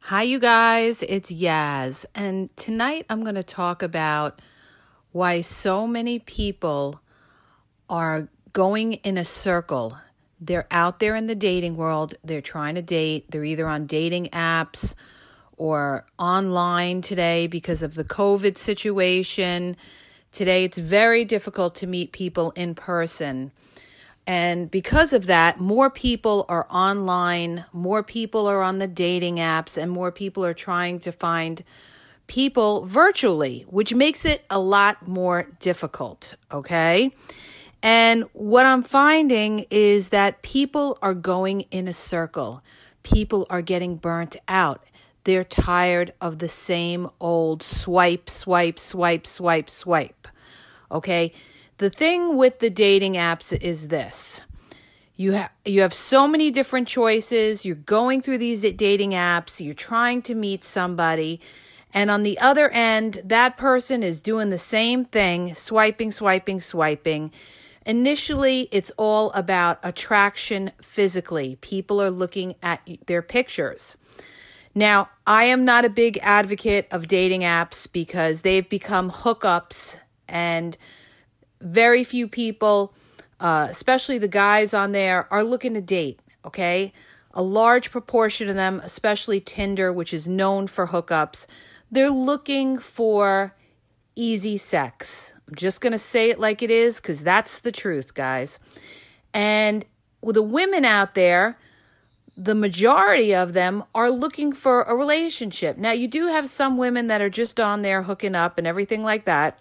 Hi, you guys, it's Yaz, and tonight I'm going to talk about why so many people are going in a circle. They're out there in the dating world, they're trying to date, they're either on dating apps or online today because of the COVID situation. Today, it's very difficult to meet people in person. And because of that, more people are online, more people are on the dating apps, and more people are trying to find people virtually, which makes it a lot more difficult. Okay. And what I'm finding is that people are going in a circle. People are getting burnt out. They're tired of the same old swipe, swipe, swipe, swipe, swipe. Okay? The thing with the dating apps is this. You have you have so many different choices. You're going through these dating apps, you're trying to meet somebody, and on the other end, that person is doing the same thing, swiping, swiping, swiping. Initially, it's all about attraction physically. People are looking at their pictures. Now, I am not a big advocate of dating apps because they've become hookups, and very few people, uh, especially the guys on there, are looking to date. Okay. A large proportion of them, especially Tinder, which is known for hookups, they're looking for easy sex. I'm just going to say it like it is because that's the truth, guys. And with the women out there, the majority of them are looking for a relationship. Now, you do have some women that are just on there hooking up and everything like that,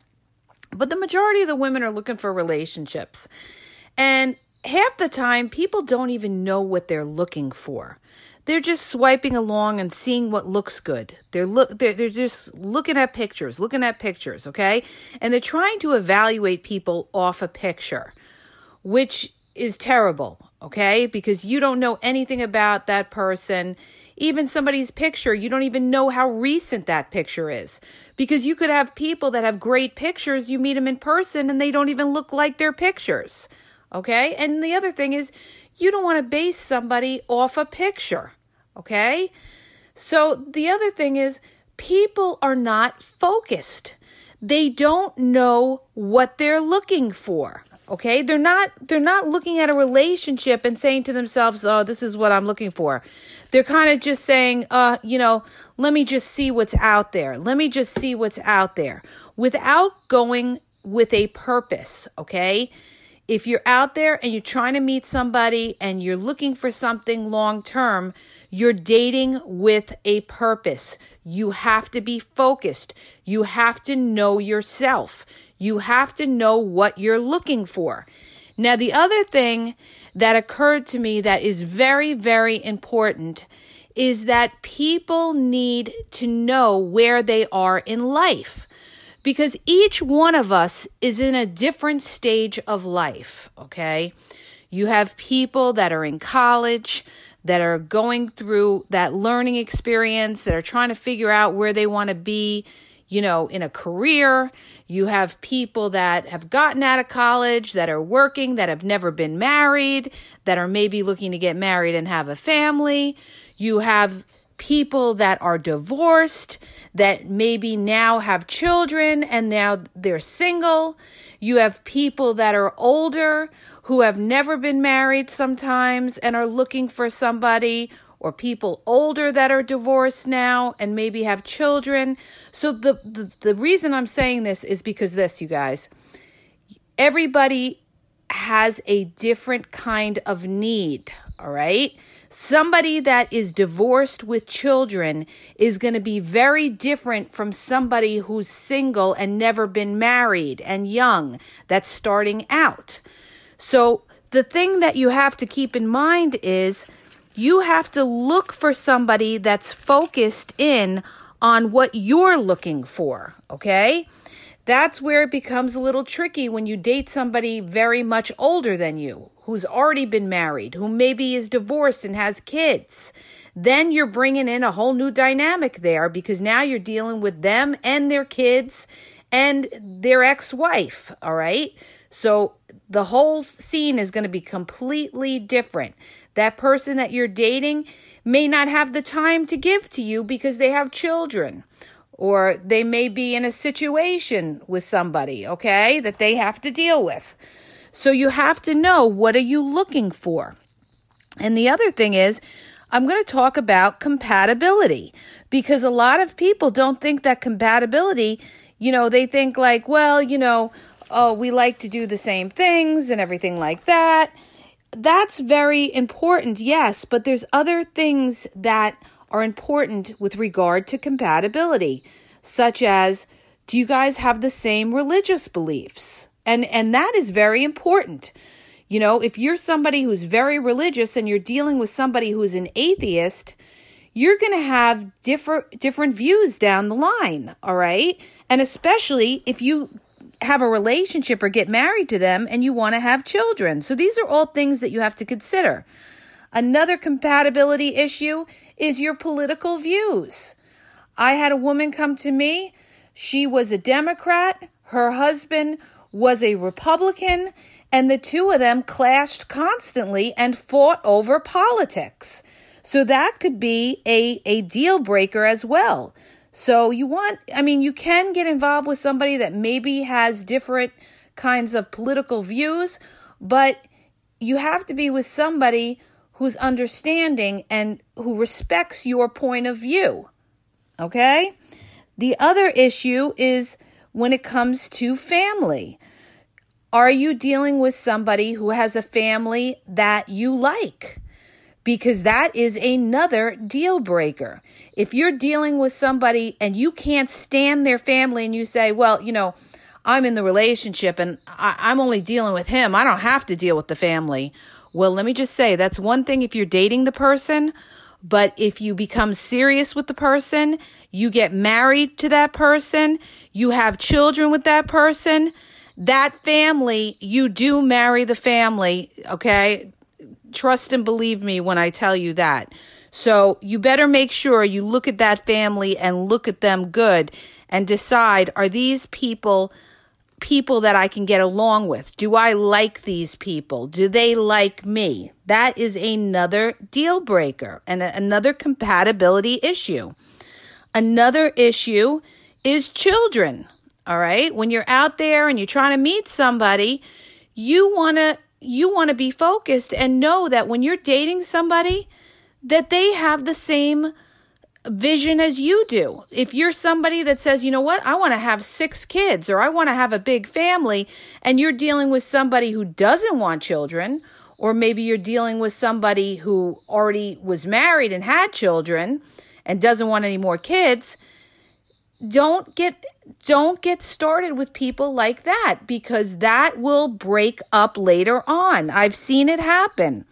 but the majority of the women are looking for relationships. And half the time, people don't even know what they're looking for. They're just swiping along and seeing what looks good. They're look they're, they're just looking at pictures, looking at pictures, okay? And they're trying to evaluate people off a picture, which is terrible okay? Because you don't know anything about that person. Even somebody's picture, you don't even know how recent that picture is. Because you could have people that have great pictures, you meet them in person and they don't even look like their pictures, okay? And the other thing is, you don't want to base somebody off a picture, okay? So the other thing is, people are not focused. They don't know what they're looking for. Okay? They're not they're not looking at a relationship and saying to themselves, "Oh, this is what I'm looking for." They're kind of just saying, "Uh, you know, let me just see what's out there. Let me just see what's out there." Without going with a purpose, okay? If you're out there and you're trying to meet somebody and you're looking for something long term, you're dating with a purpose. You have to be focused. You have to know yourself. You have to know what you're looking for. Now, the other thing that occurred to me that is very, very important is that people need to know where they are in life because each one of us is in a different stage of life, okay? You have people that are in college, that are going through that learning experience, that are trying to figure out where they want to be you know, in a career. You have people that have gotten out of college, that are working, that have never been married, that are maybe looking to get married and have a family. You have people that are divorced, that maybe now have children and now they're single. You have people that are older who have never been married sometimes and are looking for somebody or people older that are divorced now and maybe have children. So the the, the reason I'm saying this is because this, you guys. Everybody has a different kind of need, all right? Somebody that is divorced with children is going to be very different from somebody who's single and never been married and young that's starting out. So, the thing that you have to keep in mind is you have to look for somebody that's focused in on what you're looking for, okay? That's where it becomes a little tricky when you date somebody very much older than you, who's already been married, who maybe is divorced and has kids. Then you're bringing in a whole new dynamic there because now you're dealing with them and their kids and their ex wife, all right? So the whole scene is going to be completely different. That person that you're dating may not have the time to give to you because they have children or they may be in a situation with somebody, okay, that they have to deal with. So you have to know what are you looking for. And the other thing is, I'm going to talk about compatibility because a lot of people don't think that compatibility, you know, they think like, well, you know, oh, we like to do the same things and everything like that. That's very important, yes, but there's other things that are important with regard to compatibility, such as do you guys have the same religious beliefs? And and that is very important. You know, if you're somebody who's very religious and you're dealing with somebody who's an atheist, you're going to have different different views down the line, all right? And especially if you have a relationship or get married to them and you want to have children. So these are all things that you have to consider. Another compatibility issue is your political views. I had a woman come to me. She was a Democrat. Her husband was a Republican. And the two of them clashed constantly and fought over politics. So that could be a, a deal breaker as well. So you want, I mean, you can get involved with somebody that maybe has different kinds of political views, but you have to be with somebody who's understanding and who respects your point of view. Okay? The other issue is when it comes to family. Are you dealing with somebody who has a family that you like? Because that is another deal breaker. If you're dealing with somebody and you can't stand their family and you say, well, you know, I'm in the relationship and I, am only dealing with him, I don't have to deal with the family. Well, let me just say that's one thing if you're dating the person, but if you become serious with the person, you get married to that person, you have children with that person, that family, you do marry the family, okay? Trust and believe me when I tell you that. So you better make sure you look at that family and look at them good and decide are these people people that I can get along with? Do I like these people? Do they like me? That is another deal breaker and another compatibility issue. Another issue is children. All right. When you're out there and you're trying to meet somebody, you want to you want to be focused and know that when you're dating somebody that they have the same vision as you do. If you're somebody that says, you know what, I want to have six kids or I want to have a big family, and you're dealing with somebody who doesn't want children, or maybe you're dealing with somebody who already was married and had children and doesn't want any more kids, don't get don't get started with people like that because that will break up later on. I've seen it happen.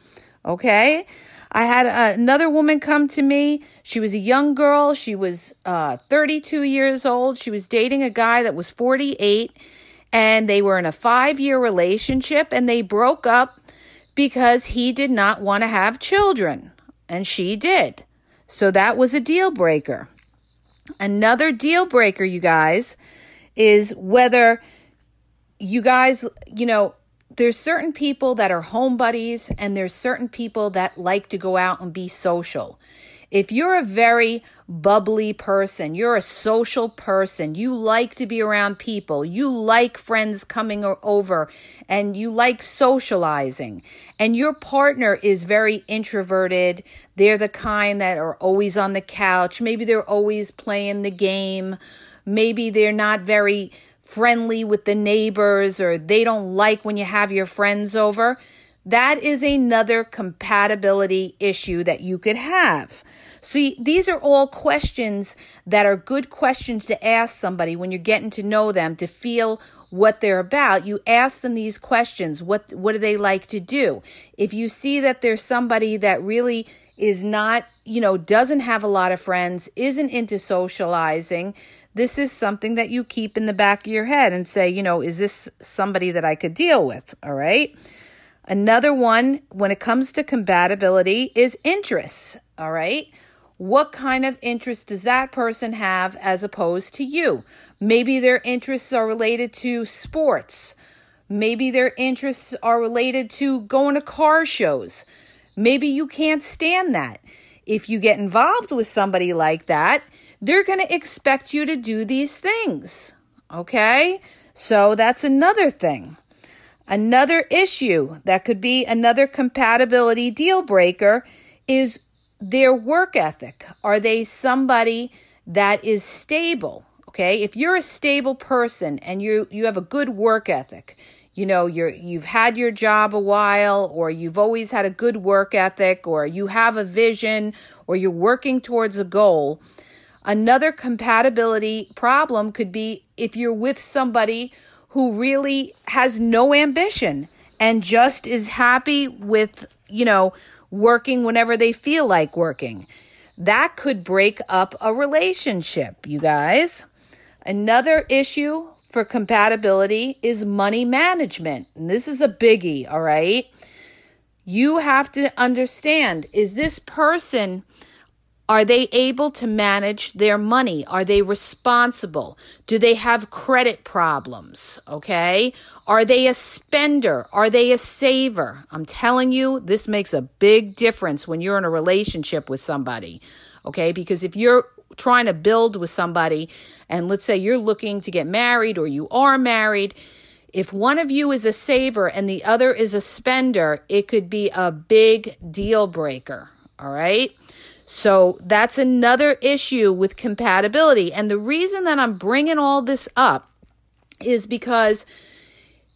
Okay? I had another woman come to me. She was a young girl. She was uh, 32 years old. She was dating a guy that was 48, and they were in a five year relationship, and they broke up because he did not want to have children, and she did. So that was a deal breaker. Another deal breaker, you guys, is whether you guys, you know, there's certain people that are home buddies and there's certain people that like to go out and be social. If you're a very bubbly person, you're a social person, you like to be around people, you like friends coming over, and you like socializing, and your partner is very introverted, they're the kind that are always on the couch, maybe they're always playing the game, maybe they're not very friendly with the neighbors, or they don't like when you have your friends over. That is another compatibility issue that you could have. See, these are all questions that are good questions to ask somebody when you're getting to know them to feel what they're about. You ask them these questions. What what do they like to do? If you see that there's somebody that really is not, you know, doesn't have a lot of friends, isn't into socializing, this is something that you keep in the back of your head and say, you know, is this somebody that I could deal with? All right. Another one when it comes to compatibility is interests. All right. What kind of interest does that person have as opposed to you? Maybe their interests are related to sports. Maybe their interests are related to going to car shows. Maybe you can't stand that. If you get involved with somebody like that, they're going to expect you to do these things. Okay? So that's another thing. Another issue that could be another compatibility deal breaker is their work ethic. Are they somebody that is stable? Okay, if you're a stable person and you you have a good work ethic, you know you're you've had your job a while or you've always had a good work ethic or you have a vision or you're working towards a goal another compatibility problem could be if you're with somebody who really has no ambition and just is happy with you know working whenever they feel like working. That could break up a relationship, you guys. Another issue for compatibility is money management. And this is a biggie, all right? You have to understand is this person are they able to manage their money? Are they responsible? Do they have credit problems? Okay. Are they a spender? Are they a saver? I'm telling you, this makes a big difference when you're in a relationship with somebody. Okay. Because if you're trying to build with somebody, and let's say you're looking to get married or you are married, if one of you is a saver and the other is a spender, it could be a big deal breaker. All right. So that's another issue with compatibility. And the reason that I'm bringing all this up is because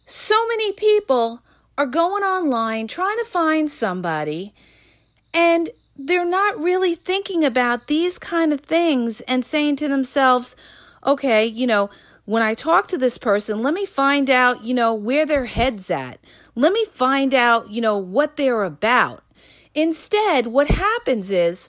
so many people are going online trying to find somebody and they're not really thinking about these kind of things and saying to themselves, okay, you know, when I talk to this person, let me find out, you know, where their head's at. Let me find out, you know, what they're about. Instead, what happens is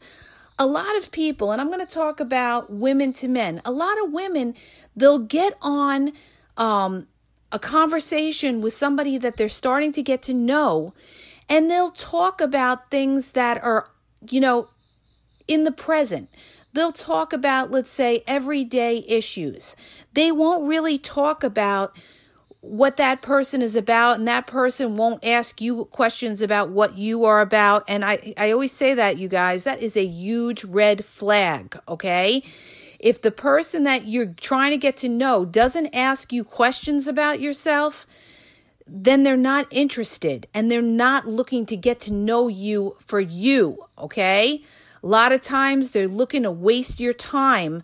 a lot of people, and I'm going to talk about women to men, a lot of women, they'll get on um, a conversation with somebody that they're starting to get to know, and they'll talk about things that are, you know, in the present. They'll talk about, let's say, everyday issues. They won't really talk about what that person is about and that person won't ask you questions about what you are about. And i i always say that you guys that is a huge red flag okay? If the person that you're trying to get to know doesn't ask you questions about yourself then they're not interested and they're not looking to get to know you for you okay? A lot of times they're looking to waste your time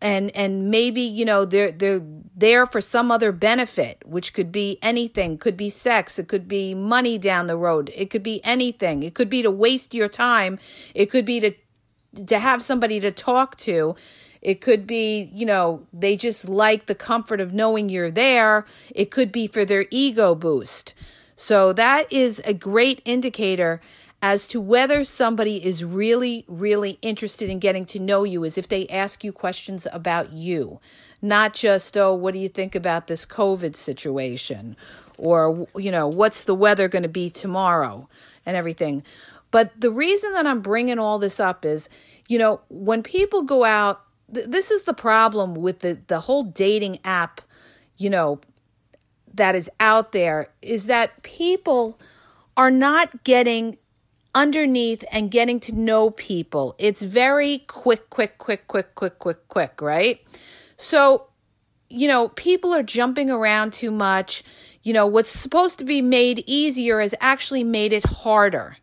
and and maybe you know they're they're there for some other benefit which could be anything. Could be sex. It could be money down the road. It could be anything. It could be to waste your time. It could be to to have somebody to talk to. It could be you know they just like the comfort of knowing you're there. It could be for their ego boost. So that is a great indicator as to whether somebody is really, really interested in getting to know you is if they ask you questions about you, not just, oh, what do you think about this COVID situation? Or, you know, what's the weather going to be tomorrow and everything. But the reason that I'm bringing all this up is, you know, when people go out, th- this is the problem with the, the whole dating app, you know, that is out there is that people are not getting underneath and getting to know people. It's very quick, quick, quick, quick, quick, quick, quick, right? So, you know, people are jumping around too much. You know, what's supposed to be made easier has actually made it harder.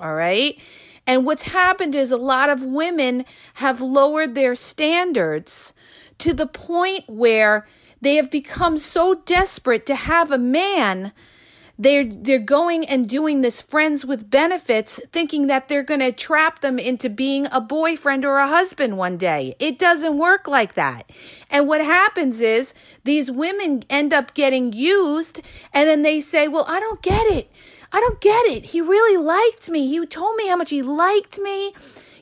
All right. And what's happened is a lot of women have lowered their standards to the point where they have become so desperate to have a man they're they're going and doing this friends with benefits thinking that they're going to trap them into being a boyfriend or a husband one day. It doesn't work like that. And what happens is these women end up getting used and then they say, "Well, I don't get it. I don't get it. He really liked me. He told me how much he liked me."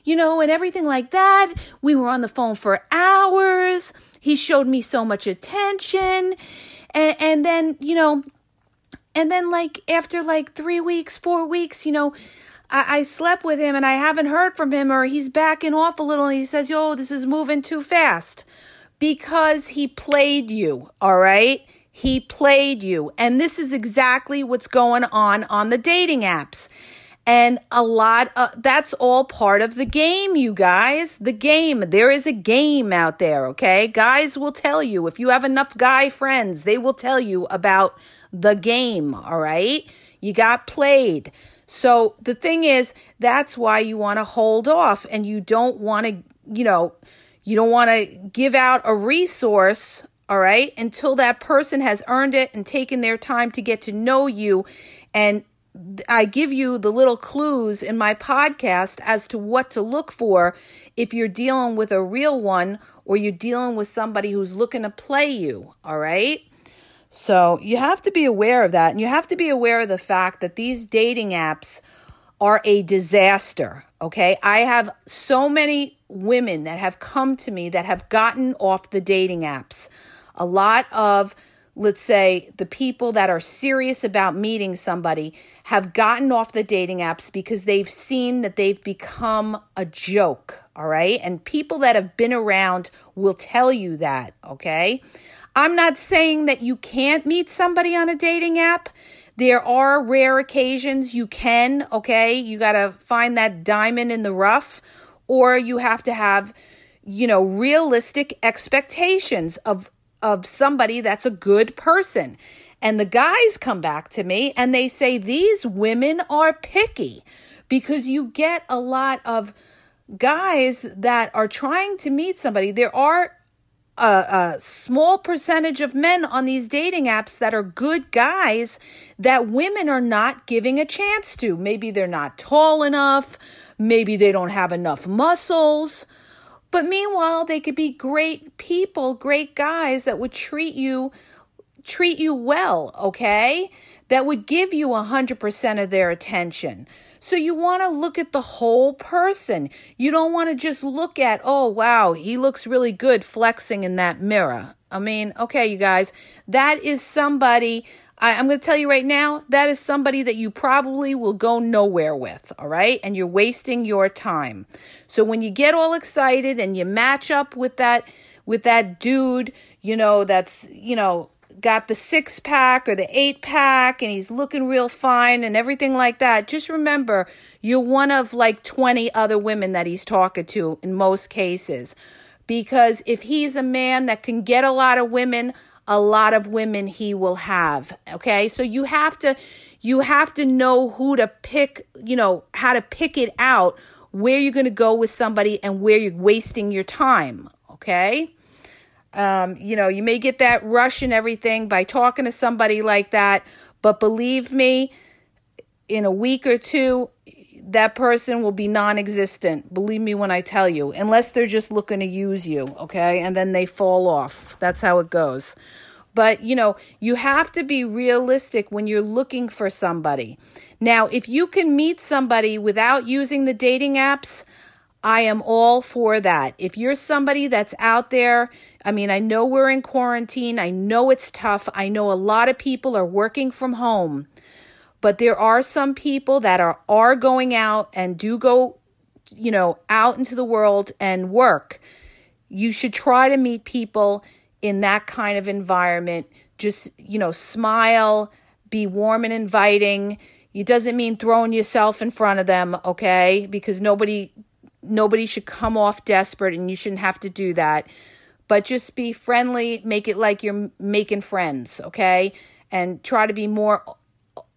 You know, and everything like that. We were on the phone for hours. He showed me so much attention. And, and then, you know, and then, like, after like three weeks, four weeks, you know, I, I slept with him and I haven't heard from him, or he's backing off a little and he says, Yo, this is moving too fast because he played you, all right? He played you. And this is exactly what's going on on the dating apps. And a lot of that's all part of the game, you guys. The game. There is a game out there, okay? Guys will tell you if you have enough guy friends, they will tell you about the game, all right? You got played. So the thing is, that's why you want to hold off and you don't want to, you know, you don't want to give out a resource, all right, until that person has earned it and taken their time to get to know you. And I give you the little clues in my podcast as to what to look for if you're dealing with a real one or you're dealing with somebody who's looking to play you, all right? So you have to be aware of that. And you have to be aware of the fact that these dating apps are a disaster. Okay. I have so many women that have come to me that have gotten off the dating apps. A lot of, let's say, the people that are serious about meeting somebody have gotten off the dating apps because they've seen that they've become a joke. All right. And people that have been around will tell you that. Okay. I'm not saying that you can't meet somebody on a dating app. There are rare occasions you can, okay? You got to find that diamond in the rough, or you have to have, you know, realistic expectations of of somebody that's a good person. And the guys come back to me and they say these women are picky because you get a lot of guys that are trying to meet somebody. There are a, a, small percentage of men on these dating apps that are good guys that women are not giving a chance to. Maybe they're not tall enough, maybe they don't have enough muscles. But meanwhile, they could be great people, great guys that would treat you treat you well, okay? That would give you 100% of their attention. So you want to look at the whole person. You don't want to just look at, oh, wow, he looks really good flexing in that mirror. I mean, okay, you guys, that is somebody. I, am going to tell you right now, that is somebody that you probably will go nowhere with, all right? And you're wasting your time. So when you get all excited and you match up with that with that dude, you know, that's, you know, got the six pack or the eight pack and he's looking real fine and everything like that, just remember you're one of like 20 other women that he's talking to in most cases. Because if he's a man that can get a lot of women, a lot of women he will have. Okay. So you have to, you have to know who to pick, you know, how to pick it out, where you're going to go with somebody and where you're wasting your time. Okay. Um, you know, you may get that rush and everything by talking to somebody like that, but believe me, in a week or two, that person will be non existent. Believe me when I tell you, unless they're just looking to use you, okay? And then they fall off. That's how it goes. But, you know, you have to be realistic when you're looking for somebody. Now, if you can meet somebody without using the dating apps, I am all for that. If you're somebody that's out there, I mean, I know we're in quarantine. I know it's tough. I know a lot of people are working from home. But there are some people that are are going out and do go, you know, out into the world and work. You should try to meet people in that kind of environment. Just, you know, smile, be warm and inviting It doesn't mean throwing yourself in front of them, okay? Because nobody nobody should come off desperate and you shouldn't have to do that. But just be friendly, make it like you're making friends, okay? And try to be more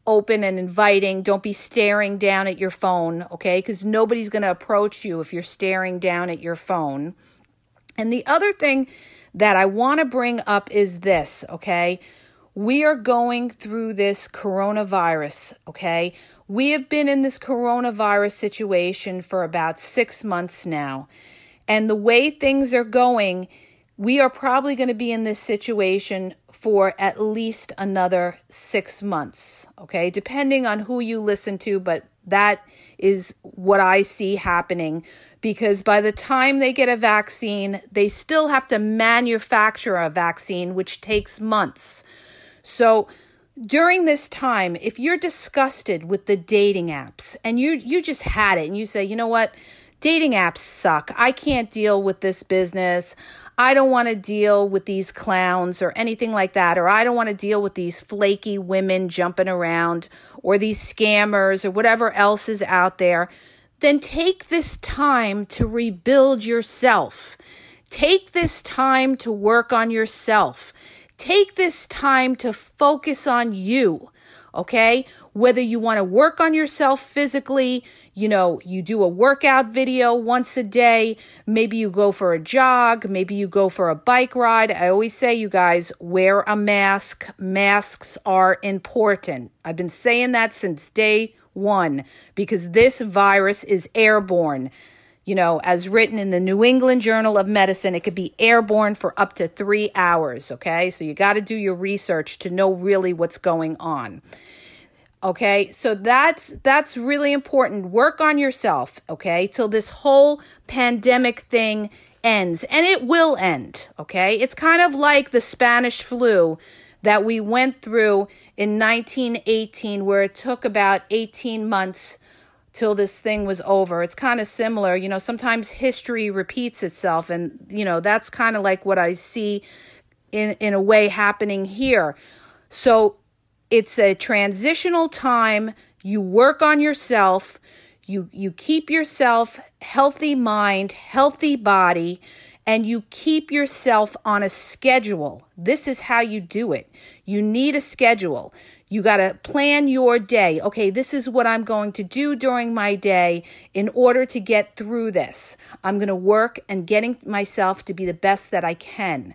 open and inviting. Don't be staring down at your phone, okay? Because nobody's going to approach you if you're staring down at your phone. And the other thing that I want to bring up is this, okay? We are going through this coronavirus, okay? We have been in this coronavirus situation for about six months now. And the way things are going, we are probably going to be in this situation for at least another six months, okay? Depending on who you listen to, but that is what I see happening because by the time they get a vaccine, they still have to manufacture a vaccine, which takes months. So, during this time, if you're disgusted with the dating apps and you you just had it and you say, "You know what? Dating apps suck. I can't deal with this business. I don't want to deal with these clowns or anything like that or I don't want to deal with these flaky women jumping around or these scammers or whatever else is out there." Then take this time to rebuild yourself. Take this time to work on yourself. Take this time to focus on you, okay? Whether you want to work on yourself physically, you know, you do a workout video once a day, maybe you go for a jog, maybe you go for a bike ride. I always say, you guys, wear a mask. Masks are important. I've been saying that since day one because this virus is airborne you know, as written in the New England Journal of Medicine, it could be airborne for up to three hours. Okay. So you got to do your research to know really what's going on. Okay. So that's, that's really important. Work on yourself. Okay. Till this whole pandemic thing ends and it will end. Okay. It's kind of like the Spanish flu that we went through in 1918, where it took about 18 months till this thing was over. It's kind of similar. You know, sometimes history repeats itself, and, you know, that's kind of like what I see in, in a way happening here. So it's a transitional time. You work on yourself. You, you keep yourself healthy mind, healthy body, and you keep yourself on a schedule. This is how you do it. You need a schedule. You got to plan your day. Okay, this is what I'm going to do during my day in order to get through this. I'm going to work and getting myself to be the best that I can.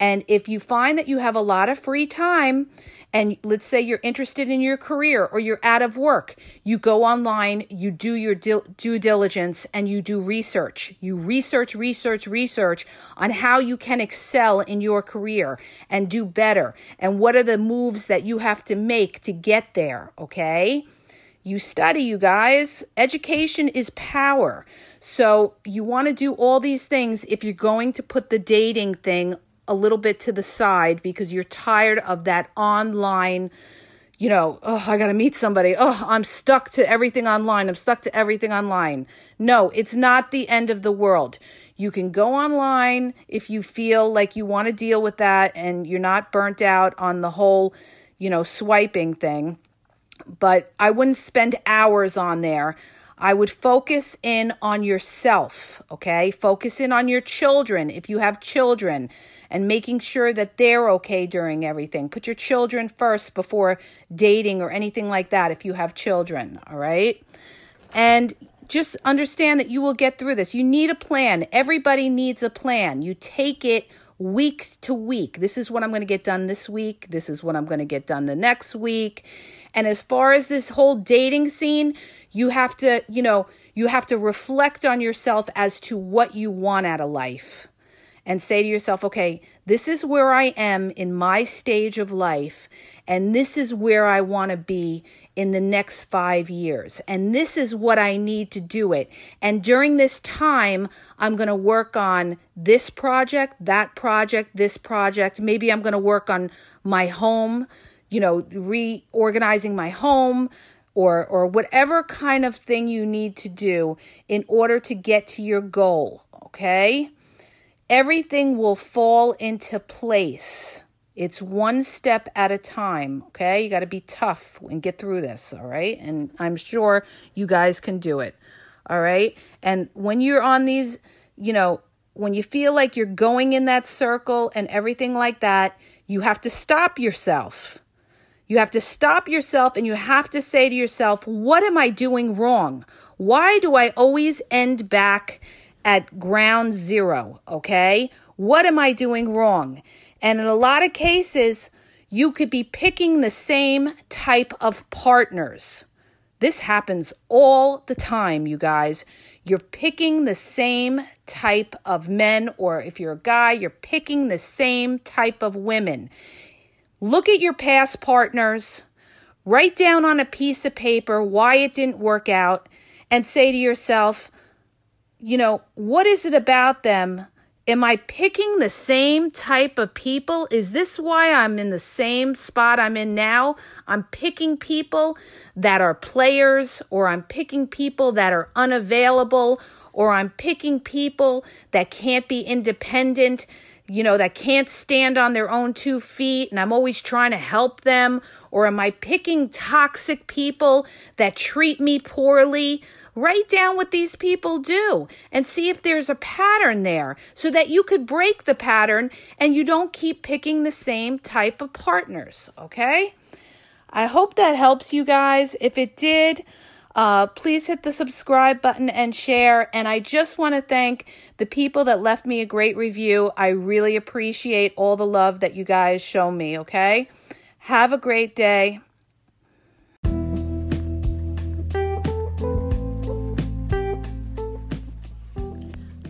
And if you find that you have a lot of free time, and let's say you're interested in your career or you're out of work, you go online, you do your due diligence, and you do research. You research, research, research on how you can excel in your career and do better. And what are the moves that you have to make to get there, okay? You study, you guys. Education is power. So you want to do all these things if you're going to put the dating thing a little bit to the side because you're tired of that online you know, oh, I got to meet somebody. Oh, I'm stuck to everything online. I'm stuck to everything online. No, it's not the end of the world. You can go online if you feel like you want to deal with that and you're not burnt out on the whole, you know, swiping thing. But I wouldn't spend hours on there. I would focus in on yourself, okay? Focus in on your children if you have children and making sure that they're okay during everything. Put your children first before dating or anything like that if you have children, all right? And just understand that you will get through this. You need a plan. Everybody needs a plan. You take it week to week. This is what I'm going to get done this week. This is what I'm going to get done the next week. And as far as this whole dating scene, you have to, you know, you have to reflect on yourself as to what you want out of life and say to yourself, okay, this is where I am in my stage of life, and this is where I want to be in the next five years. And this is what I need to do it. And during this time, I'm going to work on this project, that project, this project. Maybe I'm going to work on my home, you know, reorganizing my home. Or, or whatever kind of thing you need to do in order to get to your goal, okay? Everything will fall into place It's one step at a time, okay? You got to be tough and get through this, all right? And I'm sure you guys can do it, all right? And when you're on these, you know, when you feel like you're going in that circle and everything like that, you have to stop yourself. You have to stop yourself and you have to say to yourself, what am I doing wrong? Why do I always end back at ground zero? Okay. What am I doing wrong? And in a lot of cases, you could be picking the same type of partners. This happens all the time, you guys. You're picking the same type of men, or if you're a guy, you're picking the same type of women. Look at your past partners, write down on a piece of paper why it didn't work out, and say to yourself, you know, what is it about them Am I picking the same type of people? Is this why I'm in the same spot I'm in now? I'm picking people that are players, or I'm picking people that are unavailable, or I'm picking people that can't be independent, you know, that can't stand on their own two feet, and I'm always trying to help them? Or am I picking toxic people that treat me poorly? Write down what these people do and see if there's a pattern there so that you could break the pattern and you don't keep picking the same type of partners, okay? I hope that helps you guys. If it did, uh, please hit the subscribe button and share. And I just want to thank the people that left me a great review. I really appreciate all the love that you guys show me, okay? Have a great day.